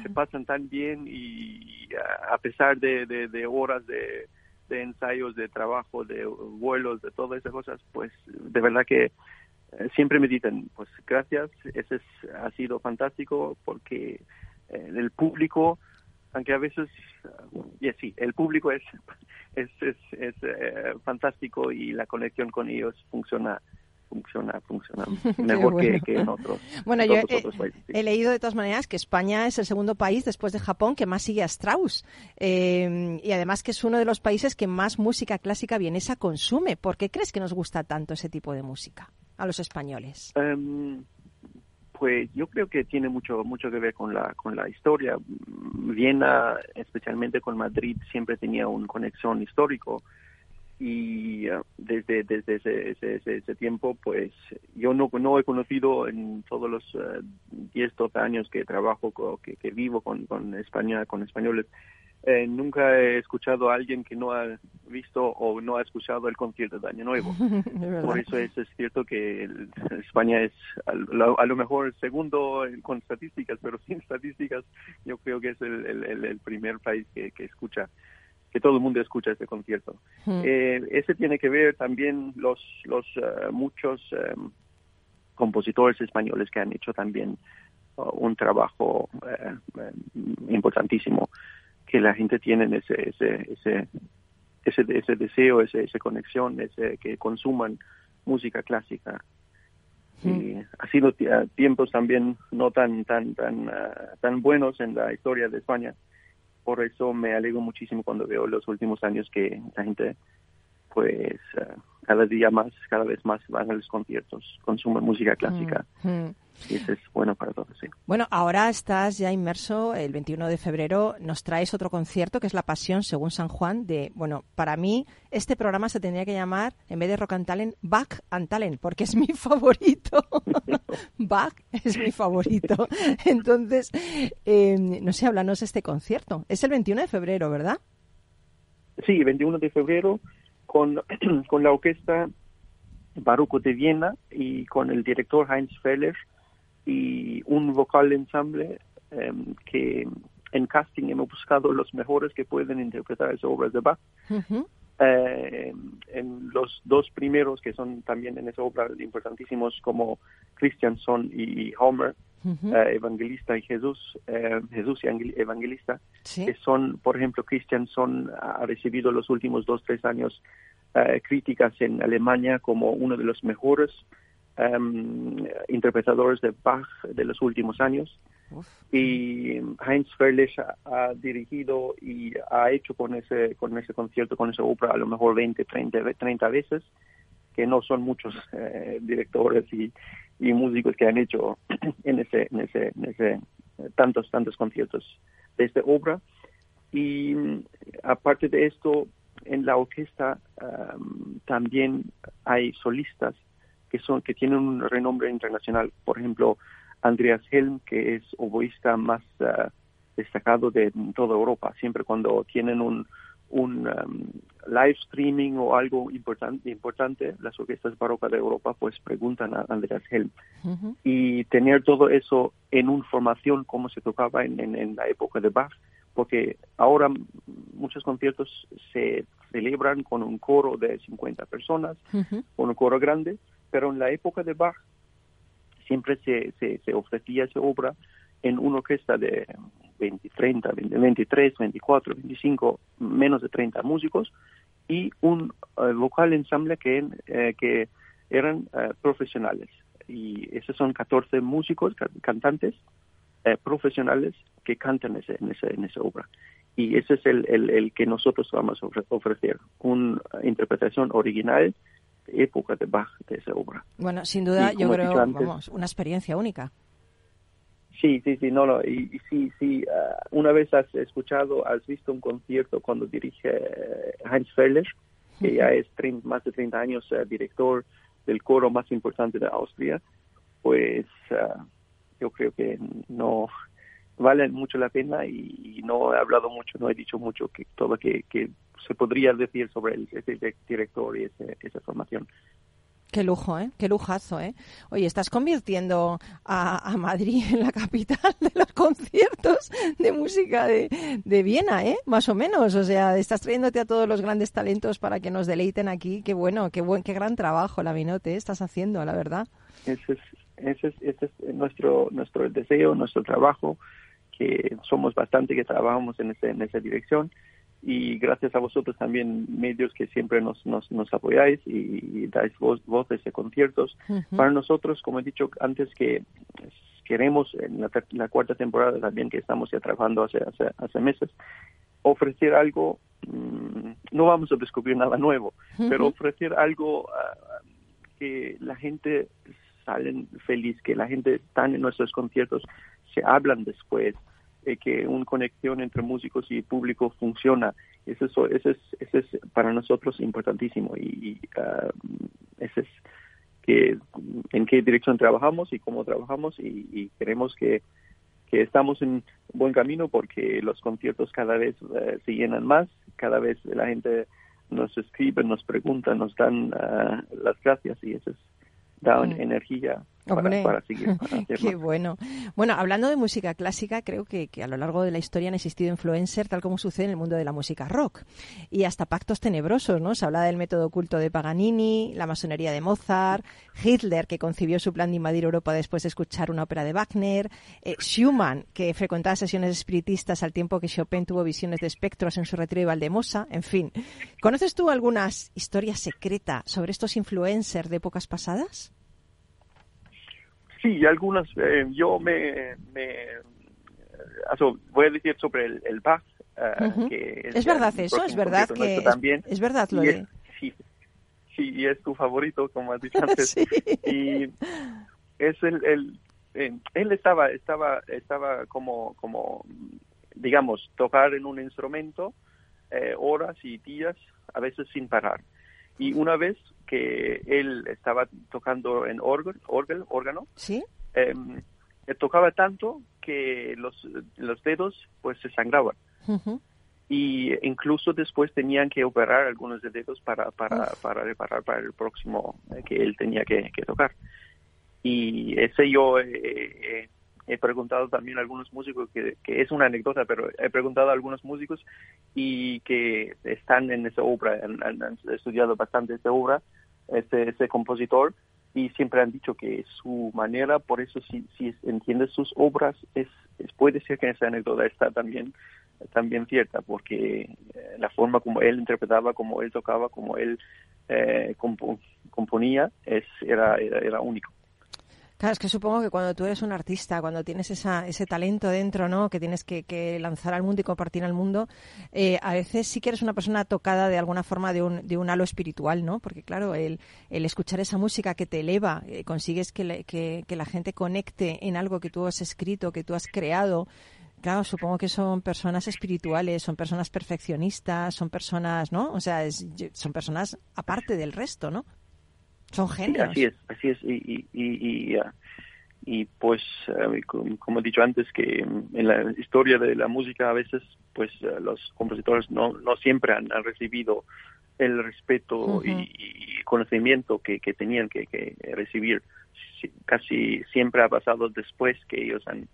se pasan tan bien y a- pesar de, de, de horas de, de ensayos, de trabajo, de vuelos, de todas esas cosas, pues de verdad que siempre me dicen, pues gracias, ese es- ha sido fantástico porque el público, aunque a veces, y sí, el público es, es, es, es, eh, fantástico y la conexión con ellos funciona funciona funciona mejor bueno. que, que en otros, Bueno, en yo otros- he, otros países, sí. he leído de todas maneras que España es el segundo país después de Japón que más sigue a Strauss. Eh, y además que es uno de los países que más música clásica vienesa consume. ¿Por qué crees que nos gusta tanto ese tipo de música a los españoles? Em, pues yo creo que tiene mucho mucho que ver con la con la historia. Viena, especialmente con Madrid, siempre tenía una conexión histórico y eh, desde desde ese, ese, ese- tiempo, pues yo no no he conocido en todos los eh, 10, 12 años que trabajo que, que vivo con con España con españoles. Eh, nunca he escuchado a alguien que no ha visto o no ha escuchado el concierto de Año Nuevo. Es. Por eso es, es cierto que el- España es a lo, a lo mejor el segundo con estadísticas, pero sin estadísticas yo creo que es el, el- el- el primer país que, que escucha, que todo el mundo escucha este concierto. Mm. Eh, ese tiene que ver también los, los eh, muchos eh, compositores españoles que han hecho también uh, un trabajo eh, importantísimo que la gente tiene ese ese ese ese, ese deseo, ese, esa conexión, ese que consuman música clásica. Y ha sido ah, tiempos también no tan tan tan ah, tan buenos en la historia de España. Por eso me alegro muchísimo cuando veo los últimos años que la gente pues ah, cada día más, cada vez más van a los conciertos, consumen música clásica Mm. y eso es bueno para todos, sí. Bueno, ahora estás ya inmerso, el 21 de febrero nos traes otro concierto que es La Pasión según San Juan de, bueno, para mí este programa se tendría que llamar, en vez de Rock and Talent, Back and Talent, porque es mi favorito. Back es mi favorito. Entonces, eh, no sé, háblanos de este concierto. Es el 21 de febrero, ¿verdad? Sí, 21 de febrero con, con la orquesta Barroco de Viena y con el director Heinz Feller y un vocal ensemble em, que en casting hemos buscado los mejores que pueden interpretar esas obras de Bach. Eh, en los dos primeros que son también en esa obra importantísimos como Christianson y Homer, eh, Evangelista y Jesús, eh, Jesús y Angel- Evangelista, Sí. que son, por ejemplo, Christianson ha recibido los últimos dos, tres años eh, críticas en Alemania como uno de los mejores em, interpretadores de Bach de los últimos años. Uf. Y Heinz Verlich ha, ha dirigido y ha hecho con ese, con ese concierto, con esa ópera, a lo mejor 20, 30, ve- 30 veces, que no son muchos eh, directores y, y músicos que han hecho en ese, en ese, en ese eh, tantos, tantos conciertos de esta obra. Y mm, aparte de esto, en la orquesta am, también hay solistas que son que tienen un renombre internacional. Por ejemplo, Andreas Helm, que es oboísta más ah, destacado de toda Europa. Siempre cuando tienen un, un um, live streaming o algo importante, importante, las orquestas barrocas de Europa pues preguntan a Andreas Helm. Y tener todo eso en una formación como se tocaba en, en- en la época de Bach, porque ahora muchos conciertos se celebran con un coro de 50 personas, Ujú. con un coro grande, pero en la época de Bach siempre se, se, se ofrecía esa obra en una orquesta de 20, 30, 20, 23, 24, 25, menos de 30 músicos y un eh, vocal ensamble que, eh, que eran eh, profesionales. Y esos son 14 músicos, ca- cantantes eh, profesionales que cantan ese, en, ese, en esa obra. Y ese es el, el, el que nosotros vamos a ofre- ofrecer, una interpretación original de época de Bach de esa obra. Bueno, sin duda, yo creo, antes- vamos, una experiencia única. Sí, sí, sí, no, no, y, y sí, sí, ah, una vez has escuchado, has visto un concierto cuando dirige eh, Heinz Feller, que ya es trein- más de 30 años eh, director del coro más importante de Austria, pues ah, yo creo que no vale mucho la pena y, y no he hablado mucho, no he dicho mucho que todo que, que se podría decir sobre el, ese director y ese- esa formación. Qué lujo, ¿eh? Qué lujazo, ¿eh? Oye, estás convirtiendo a, a Madrid en la capital de los conciertos de música de, de Viena, ¿eh? Más o menos. O sea, estás trayéndote a todos los grandes talentos para que nos deleiten aquí. Qué bueno, qué buen, qué gran trabajo, la Minote, estás haciendo, la verdad. ese es, ese es, ese es nuestro nuestro deseo, nuestro trabajo, que somos bastante que trabajamos en, ese, en esa dirección. Y gracias a vosotros también medios que siempre nos, nos, nos apoyáis y, y dais voz, voces de conciertos. Para nosotros, como he dicho antes, que queremos en la, cuarta temporada también que estamos ya trabajando hace, hace, hace meses, ofrecer algo, mm, no vamos a descubrir nada nuevo, pero ofrecer algo ah, que la gente salen feliz, que la gente está en nuestros conciertos, se hablan después, eh, que una conexión entre músicos y público funciona. Eso, es- eso, es, eso es para nosotros importantísimo y, y, ah, ese es que en qué dirección trabajamos y cómo trabajamos y, y queremos que, que estamos en buen camino porque los conciertos cada vez eh, se llenan más, cada vez la gente nos escribe, nos pregunta, nos dan ah, las gracias y eso es, da Mm. energía para, Hombre, para seguir. para hacer Qué bueno. Bueno, hablando de música clásica, creo que, que a lo largo de la historia han existido influencers, tal como sucede en el mundo de la música rock. Y hasta pactos tenebrosos, ¿no? Se habla del método oculto de Paganini, la masonería de Mozart, Hitler, que concibió su plan de invadir Europa después de escuchar una ópera de Wagner, eh, Schumann, que frecuentaba sesiones espiritistas al tiempo que Chopin tuvo visiones de espectros en su retiro de Valdemosa, en fin. ¿Conoces tú algunas historias secretas sobre estos influencers de épocas pasadas? Sí, algunas. eh, yo me, me also, voy a decir sobre el, el Bach. eh, que Es verdad eso, es verdad que es, también. es verdad lo es- sí, sí, y es tu favorito, como has dicho antes. Sí. Y es el, el eh, él estaba estaba estaba como como digamos tocar en un instrumento eh, horas y días a veces sin parar y una vez que él estaba tocando en órgano órgano ¿Sí? eh, tocaba tanto que los los dedos pues se sangraban. Y incluso después tenían que operar algunos de dedos para para, para reparar para el próximo eh, que él tenía que, que tocar. Y ese yo eh, eh, he preguntado también a algunos músicos, que, es una anécdota, pero he preguntado a algunos músicos y que están en esa obra, han, estudiado bastante esa obra, ese, ese compositor, y siempre han dicho que su manera, por eso si, si entiendes sus obras, es, es, puede ser que esa anécdota está también, también cierta, porque eh, la forma como él interpretaba, como él tocaba, como él eh, compo, componía, es, era, era, era único. Claro, es que supongo que cuando tú eres un artista, cuando tienes esa, ese talento dentro, ¿no? Que tienes que, que lanzar al mundo y compartir al mundo, eh, a veces sí que eres una persona tocada de alguna forma de un, de un halo espiritual, ¿no? Porque claro, el, el escuchar esa música que te eleva, eh, consigues que, que, que la gente conecte en algo que tú has escrito, que tú has creado, Claro, supongo que son personas espirituales, son personas perfeccionistas, son personas, ¿no? O sea, es, son personas aparte del resto, ¿no? Son genios. Sí, así es, así es. Y, y, y, y, y pues, uh, como, he dicho antes, que en la historia de la música a veces, pues uh, los compositores no, no siempre han, han recibido el respeto uh -huh. y, conocimiento que, que tenían que, que recibir. Casi siempre ha pasado después que ellos han,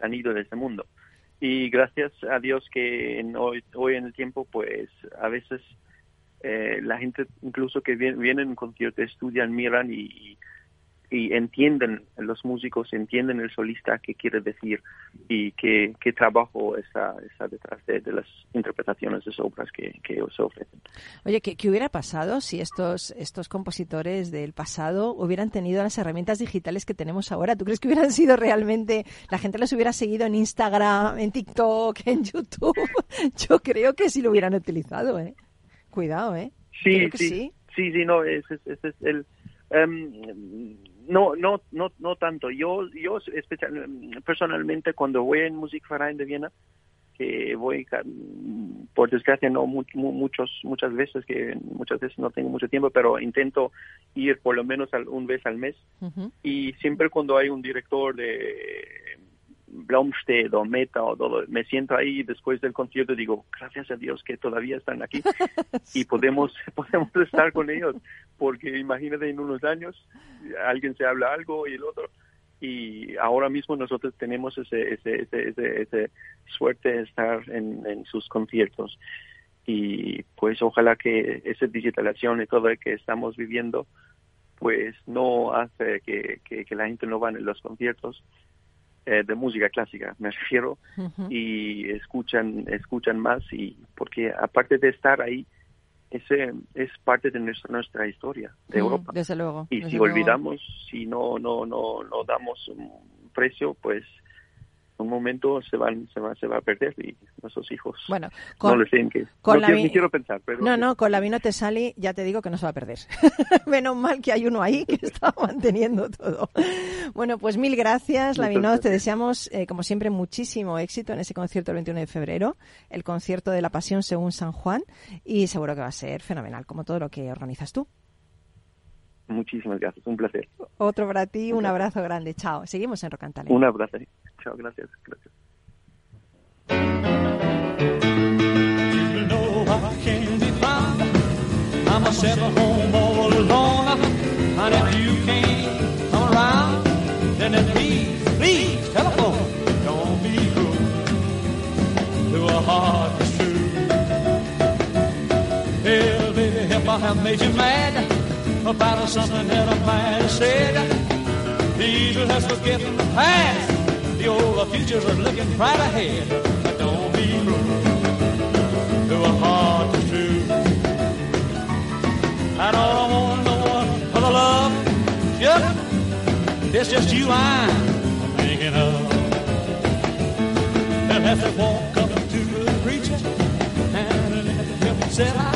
han ido de este mundo y gracias a Dios que en hoy, hoy en el tiempo pues a veces eh, la gente incluso que viene, vienen en concierto estudian, miran y, y, entienden, los músicos entienden el solista qué quiere decir y qué, qué trabajo está, está detrás de, las interpretaciones de sus obras que, que se ofrecen. Oye, ¿qué, ¿qué, hubiera pasado si estos, estos compositores del pasado hubieran tenido las herramientas digitales que tenemos ahora? ¿Tú crees que hubieran sido realmente, la gente los hubiera seguido en Instagram, en TikTok, en YouTube? Yo creo que sí lo hubieran utilizado, ¿eh? Cuidado, ¿eh? Sí, sí, sí, sí, sí, no, ese, ese es el... Um, no, no, no, no tanto. Yo, yo especial, personalmente cuando voy en Musikverein de Viena, que voy, por desgracia no mu muchos, muchas veces, que muchas veces no tengo mucho tiempo, pero intento ir por lo menos al, un vez al mes. Uh -huh. Y siempre cuando hay un director de Blomstedt o Meta o todo, me siento ahí después del concierto y digo, gracias a Dios que todavía están aquí y podemos, podemos estar con ellos, porque imagínate en unos años alguien se habla algo y el otro y ahora mismo nosotros tenemos ese, ese, ese, ese, ese suerte de estar en, en sus conciertos. Y pues ojalá que esa digitalización y todo lo que estamos viviendo pues no hace que, que, que la gente no va en los conciertos eh, de música clásica, me refiero, uh -huh. y escuchan, escuchan más y porque aparte de estar ahí, ese es parte de nuestra, nuestra historia de Europa. Desde luego. Y desde si luego. olvidamos, si no, no, no, no damos un precio, pues un momento se van se va se va a perder y nuestros hijos bueno con, no les tienen que con no, la quiero, vi... ni quiero pensar pero no no con la vino te sale ya te digo que no se va a perder. Menos mal que hay uno ahí que está manteniendo todo. Bueno pues mil gracias la vino te deseamos eh, como siempre muchísimo éxito en ese concierto el 21 de febrero el concierto de la pasión según San Juan y seguro que va a ser fenomenal como todo lo que organizas tú Muchísimas gracias, un placer. Otro para ti, un abrazo grande. Chao. Seguimos en Rocantale. Un abrazo. Chao, gracias. gracias. I'm a seven home all alone. And if you can't come around, then please, please telephone. Don't be rude to a heart that's true. Hell, baby, if I have made you mad about something that I a man said. The evil has forgiven the past. The old future's looking right ahead. But don't be rude to a heart that's true. I don't want no one for the love. Yep, it's just you I'm thinking of. And as I walk up to the preacher and him said I do.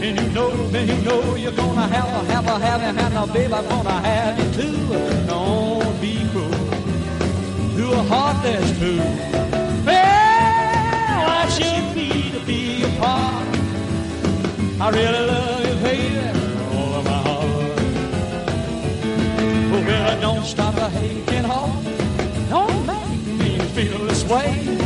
And you know, then you know you're gonna have a, have a, have a, have a, babe, I'm gonna have you too. Don't be cruel to a heart that's true. Well, I should be to be apart. I really love you, baby, all of my heart. Oh, well, don't stop a aching heart. Don't make me feel this way.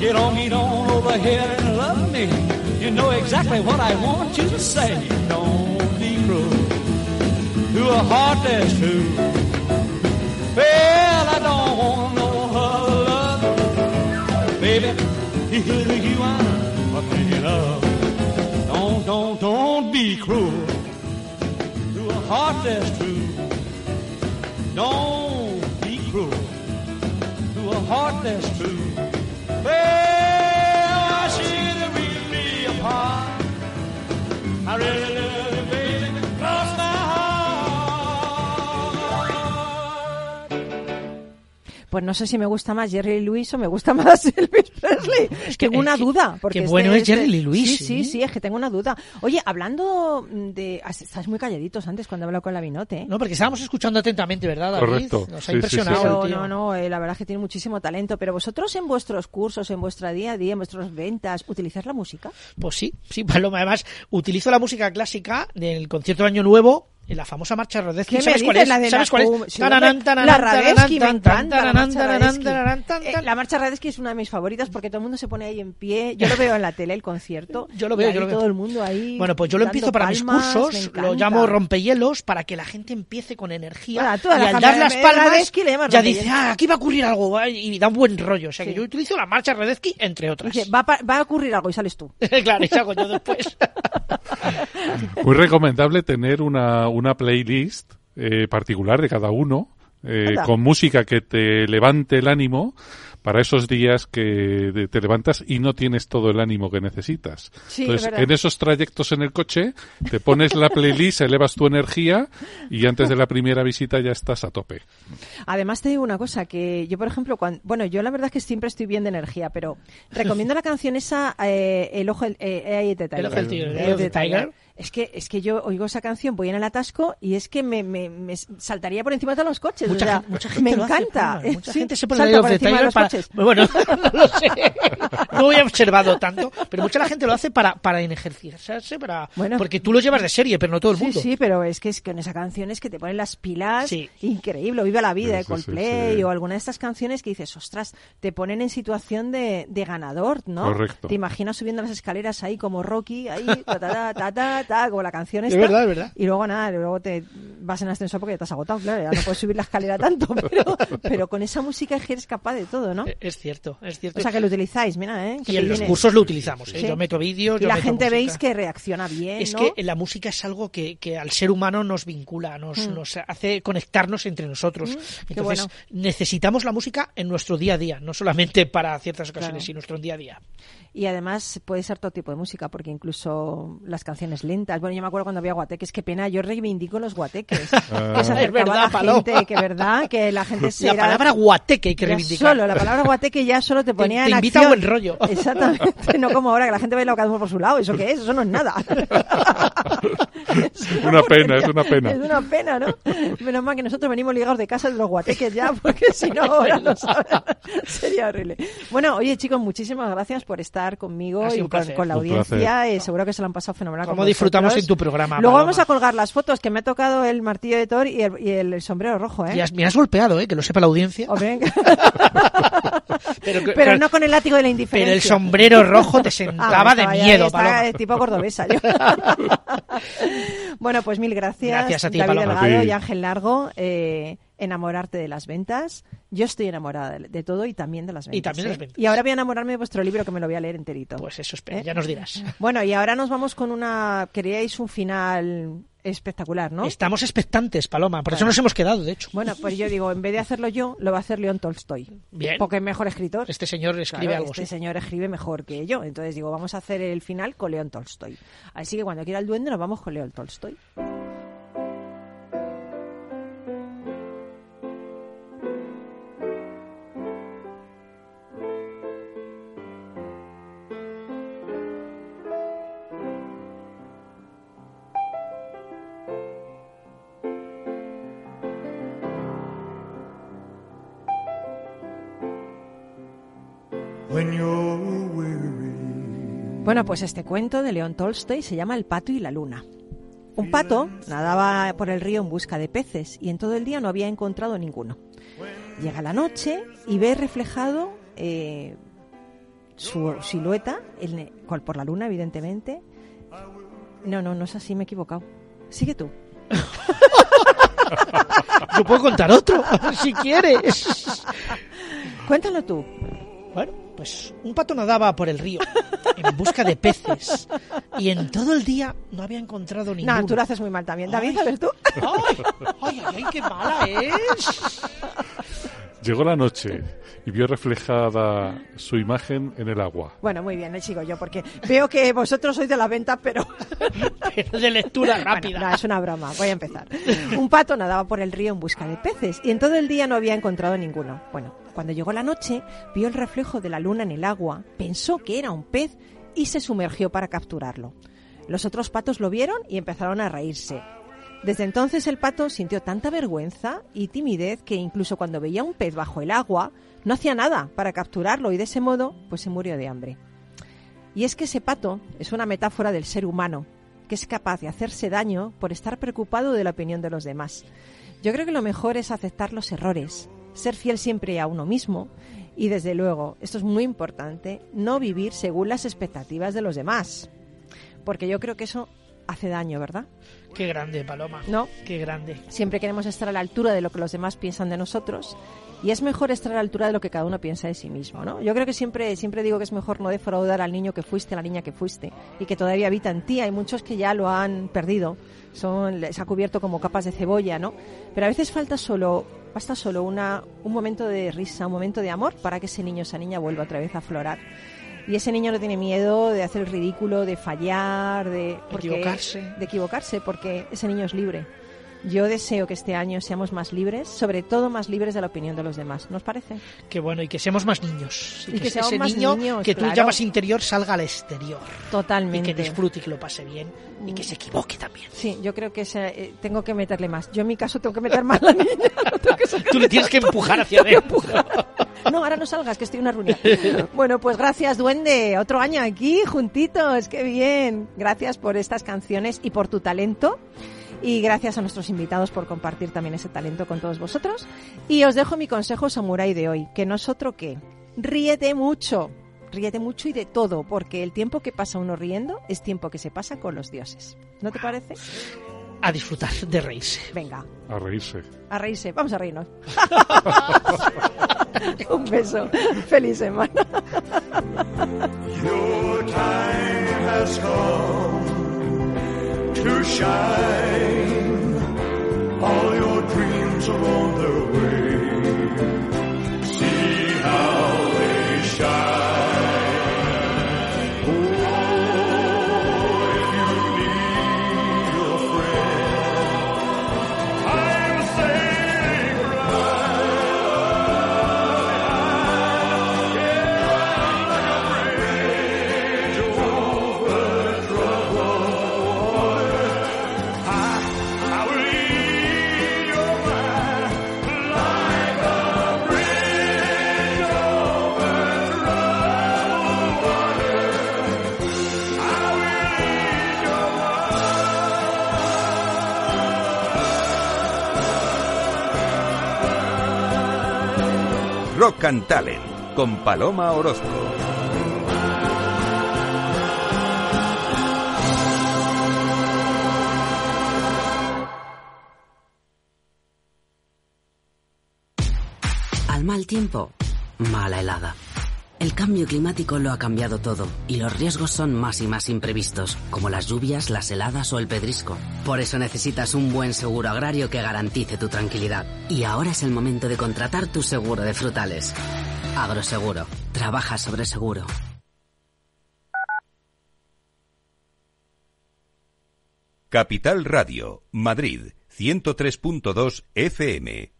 Get on, get on over here and love me. You know exactly what I want you to say. Don't be cruel to a heart that's true. Well, I don't want no other love, baby. You I'm thinking of. Don't, don't, don't be cruel to a heart that's true. Don't be cruel to a heart that's true. I Pues no sé si me gusta más Jerry Lewis o me gusta más Elvis Presley. que- tengo una es que- duda. Porque qué este- bueno es Jerry Lee Lewis, Sí, sí, ¿eh? sí, es que tengo una duda. Oye, hablando de... Estás muy calladitos antes cuando hablo con la Vinote. ¿eh? No, porque estábamos escuchando atentamente, ¿verdad, David? Correcto. Nos ha sí, impresionado sí, Pero no, no, eh, la verdad es que tiene muchísimo talento. Pero vosotros en vuestros cursos, en vuestra día a día, en vuestras ventas, ¿utilizáis la música? Pues sí, sí, Paloma. Además, utilizo la música clásica del concierto de Año Nuevo, en la famosa marcha Rodezki. ¿Qué me ¿Sabes cuál es? La de ¿Sabes la cuál es? la- tararán, la me encanta marcha Radesky es una de mis favoritas porque todo el mundo se pone ahí en pie. Yo lo veo en la tele, el concierto. Yo lo veo, yo lo veo. todo el mundo ahí. Bueno, pues yo lo empiezo para mis cursos, lo llamo rompehielos, para que la gente empiece con energía. Y la al dar las palmas, ya dice, ah, aquí va a ocurrir algo, y da un buen rollo. O sea, que yo utilizo la marcha Radezki, entre otras. Va a ocurrir algo y sales tú. claro, y salgo yo después. Muy recomendable tener una, una playlist eh, particular de cada uno, eh, con música que te levante el ánimo para esos días que te levantas y no tienes todo el ánimo que necesitas. Sí, Entonces, en esos trayectos en el coche, te pones la playlist, elevas tu energía y antes de la primera visita ya estás a tope. Además te digo una cosa, que yo por ejemplo, cuando, bueno, yo la verdad es que siempre estoy bien de energía, pero recomiendo la canción esa, eh, El ojo del eh, the Tiger. El ojo del tigre. Es que, es que yo oigo esa canción, voy en el atasco y es que me, me, me saltaría por encima de todos los coches. Mucha, o sea, gente- mucha gente me hace, encanta. Mucha Sí, gente se pone salta por encima de los para... coches. Bueno, no lo sé. No he observado tanto, pero mucha la gente lo hace para, para ejercitarse, para... Bueno. porque tú lo llevas de serie, pero no todo el Sí, mundo. sí, pero es que es que en esa canción es que te ponen las pilas Sí. increíble, Viva la vida de Sí, sí, sí, Coldplay sí. o alguna de estas canciones que dices, ostras, te ponen en situación de, de ganador, ¿no? Correcto. Te imaginas subiendo las escaleras ahí como Rocky, ahí, ta, ta, ta, ta, como la canción Es esta. verdad, es verdad. Y luego nada, luego te vas en ascensor porque ya te has agotado, claro, ya no puedes subir la escalera tanto, pero, pero con esa música es que eres capaz de todo, ¿no? Eh, Es cierto, es cierto. O sea que lo utilizáis, mira, ¿eh? Que y en los viene- cursos lo utilizamos. ¿eh? Sí. Yo meto vídeos. Y yo la meto gente música. veis que reacciona bien, Es ¿no? que la música es algo que, que al ser humano nos vincula, nos, nos hace conectarnos entre nosotros. Mm, Entonces, bueno. necesitamos la música en nuestro día a día, no solamente para ciertas ocasiones, Claro. sino en nuestro día a día. Y además puede ser todo tipo de música, porque incluso las canciones lentas. Bueno, yo me acuerdo cuando había guateques, qué pena, yo reivindico los guateques. que se Ah. acercaba Es verdad, la Paloma. gente, que verdad, que la gente se La era- palabra guateque hay que reivindicar. Solo, la palabra guateque ya solo te ponía te en invita a acción. buen rollo. Exactamente, no como ahora que la gente baila cada uno por su lado. ¿Eso qué es? Eso no es nada. Es Una pena, es una pena. Es una pena, ¿no? Menos mal que nosotros venimos ligados de casa de los guateques ya, porque si no, ahora no saben. Sería horrible. Bueno, oye chicos, muchísimas gracias por estar conmigo Ha y con, la Un audiencia. Eh, seguro que se lo han pasado fenomenal. Cómo con disfrutamos vosotros. en tu programa, Luego Paloma. vamos a colgar las fotos, que me ha tocado el martillo de Thor y el, y el sombrero rojo, ¿eh? Y has- me has golpeado, ¿eh? que lo sepa la audiencia. Hombre, Pero, que- pero no con el látigo de la indiferencia. pero el sombrero rojo te Ah, sentaba de estaba ya- miedo, estaba Paloma. de tipo cordobesa yo. bueno, pues mil gracias, Gracias a ti, David Paloma. Delgado A ti. y Ángel Largo. eh, enamorarte de las ventas. Yo estoy enamorada de, de todo y también de las ventas. Y también de ¿eh? las ventas. Y ahora voy a enamorarme de vuestro libro que me lo voy a leer enterito. Pues eso, espera, ¿Eh? ya nos dirás. Bueno, y ahora nos vamos con una... Queríais un final espectacular, ¿no? Estamos expectantes, Paloma, por eso nos hemos quedado, de hecho. Bueno, pues yo digo, en vez de hacerlo yo, lo va a hacer León Tolstoy. Bien. Porque es mejor escritor. Este señor escribe Claro, algo. Este sí. señor escribe mejor que yo. Entonces digo, vamos a hacer el final con León Tolstoy. Así que cuando quiera el duende nos vamos con León Tolstoy. Bueno, pues este cuento de León Tolstoy se llama El pato y la luna. Un pato nadaba por el río en busca de peces y en todo el día no había encontrado ninguno. Llega la noche y ve reflejado eh, su silueta cual por la luna, evidentemente. No, no, no es así, me he equivocado. Sigue tú. Yo puedo contar otro, si quieres. Cuéntalo tú. Bueno, Pues un pato nadaba por el río en busca de peces y en todo el día no había encontrado ninguno. No, tú lo haces muy mal también. David, tú. ¡Ay, ay, ay, qué mala es! Llegó la noche y vio reflejada su imagen en el agua. Bueno, muy bien, le sigo yo, porque veo que vosotros sois de la venta, pero... Pero de lectura Bueno, rápida. no, es una broma, voy a empezar. Un pato nadaba por el río en busca de peces y en todo el día no había encontrado ninguno. Bueno, cuando llegó la noche, vio el reflejo de la luna en el agua, pensó que era un pez y se sumergió para capturarlo. Los otros patos lo vieron y empezaron a reírse. Desde entonces el pato sintió tanta vergüenza y timidez que incluso cuando veía un pez bajo el agua, no hacía nada para capturarlo y de ese modo, pues se murió de hambre. Y es que ese pato es una metáfora del ser humano, que es capaz de hacerse daño por estar preocupado de la opinión de los demás. Yo creo que lo mejor es aceptar los errores, ser fiel siempre a uno mismo y, desde luego, esto es muy importante, no vivir según las expectativas de los demás. Porque yo creo que eso hace daño, ¿verdad? Qué grande, Paloma. ¿No? Qué grande. Siempre queremos estar a la altura de lo que los demás piensan de nosotros y es mejor estar a la altura de lo que cada uno piensa de sí mismo, ¿no? Yo creo que siempre, siempre digo que es mejor no defraudar al niño que fuiste, a la niña que fuiste y que todavía habita en ti. Hay muchos que ya lo han perdido, son, les ha cubierto como capas de cebolla, ¿no? Pero a veces falta solo, basta solo una, un momento de risa, un momento de amor para que ese niño, esa niña vuelva otra vez a aflorar. Y ese niño no tiene miedo de hacer el ridículo, de fallar, de porque- Equivocarse. de equivocarse, porque ese niño es libre. Yo deseo que este año seamos más libres, sobre todo más libres de la opinión de los demás. ¿Nos parece? Qué bueno, y que seamos más niños. Y que seamos ese más niño niños, que tú claro. llamas interior salga al exterior. Totalmente. Y que disfrute y que lo pase bien. Y que se equivoque también. Sí, yo creo que ese, eh, tengo que meterle más. Yo en mi caso tengo que meter más la niña. no que Tú le tienes que empujar hacia adentro. No, ahora no salgas, que estoy en una reunión. Bueno, pues gracias, Duende. Otro año aquí, juntitos. Qué bien. Gracias por estas canciones y por tu talento. Y gracias a nuestros invitados por compartir también ese talento con todos vosotros. Y os dejo mi consejo samurái de hoy, que no es otro que ríete mucho. Ríete mucho y de todo, porque el tiempo que pasa uno riendo es tiempo que se pasa con los dioses. ¿No te parece? A disfrutar de reírse. Venga, A reírse. a reírse. Vamos a reírnos. Un beso. Feliz semana. Your time has come to shine. All your dreams are on their way. Rock con Paloma Orozco. Al mal tiempo, mala helada. Cambio climático lo ha cambiado todo y los riesgos son más y más imprevistos, como las lluvias, las heladas o el pedrisco. Por eso necesitas un buen seguro agrario que garantice tu tranquilidad. Y ahora es el momento de contratar tu seguro de frutales. Agroseguro. Trabaja sobre seguro. Capital Radio, Madrid, 103.2 FM.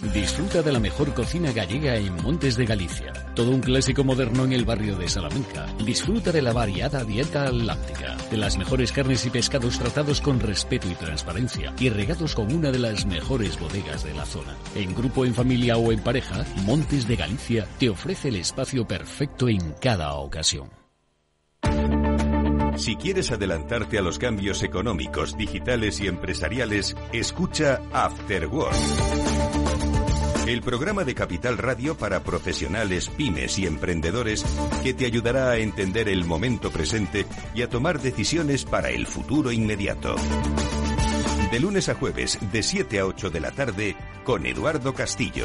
Disfruta de la mejor cocina gallega en Montes de Galicia. Todo un clásico moderno en el barrio de Salamanca. Disfruta de la variada dieta atlántica, de las mejores carnes y pescados tratados con respeto y transparencia y regados con una de las mejores bodegas de la zona. En grupo, en familia o en pareja, Montes de Galicia te ofrece el espacio perfecto en cada ocasión. Si quieres adelantarte a los cambios económicos, digitales y empresariales, escucha After Work. El programa de Capital Radio para profesionales, pymes y emprendedores que te ayudará a entender el momento presente y a tomar decisiones para el futuro inmediato. De lunes a jueves, de 7 a 8 de la tarde, con Eduardo Castillo.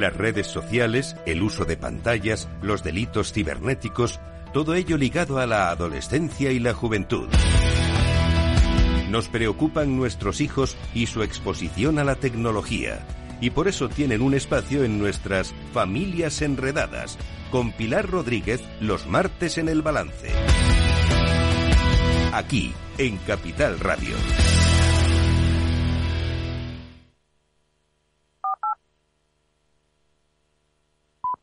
Las redes sociales, el uso de pantallas, los delitos cibernéticos, todo ello ligado a la adolescencia y la juventud. Nos preocupan nuestros hijos y su exposición a la tecnología. Y por eso tienen un espacio en nuestras Familias Enredadas, con Pilar Rodríguez los martes en el balance. Aquí, en Capital Radio.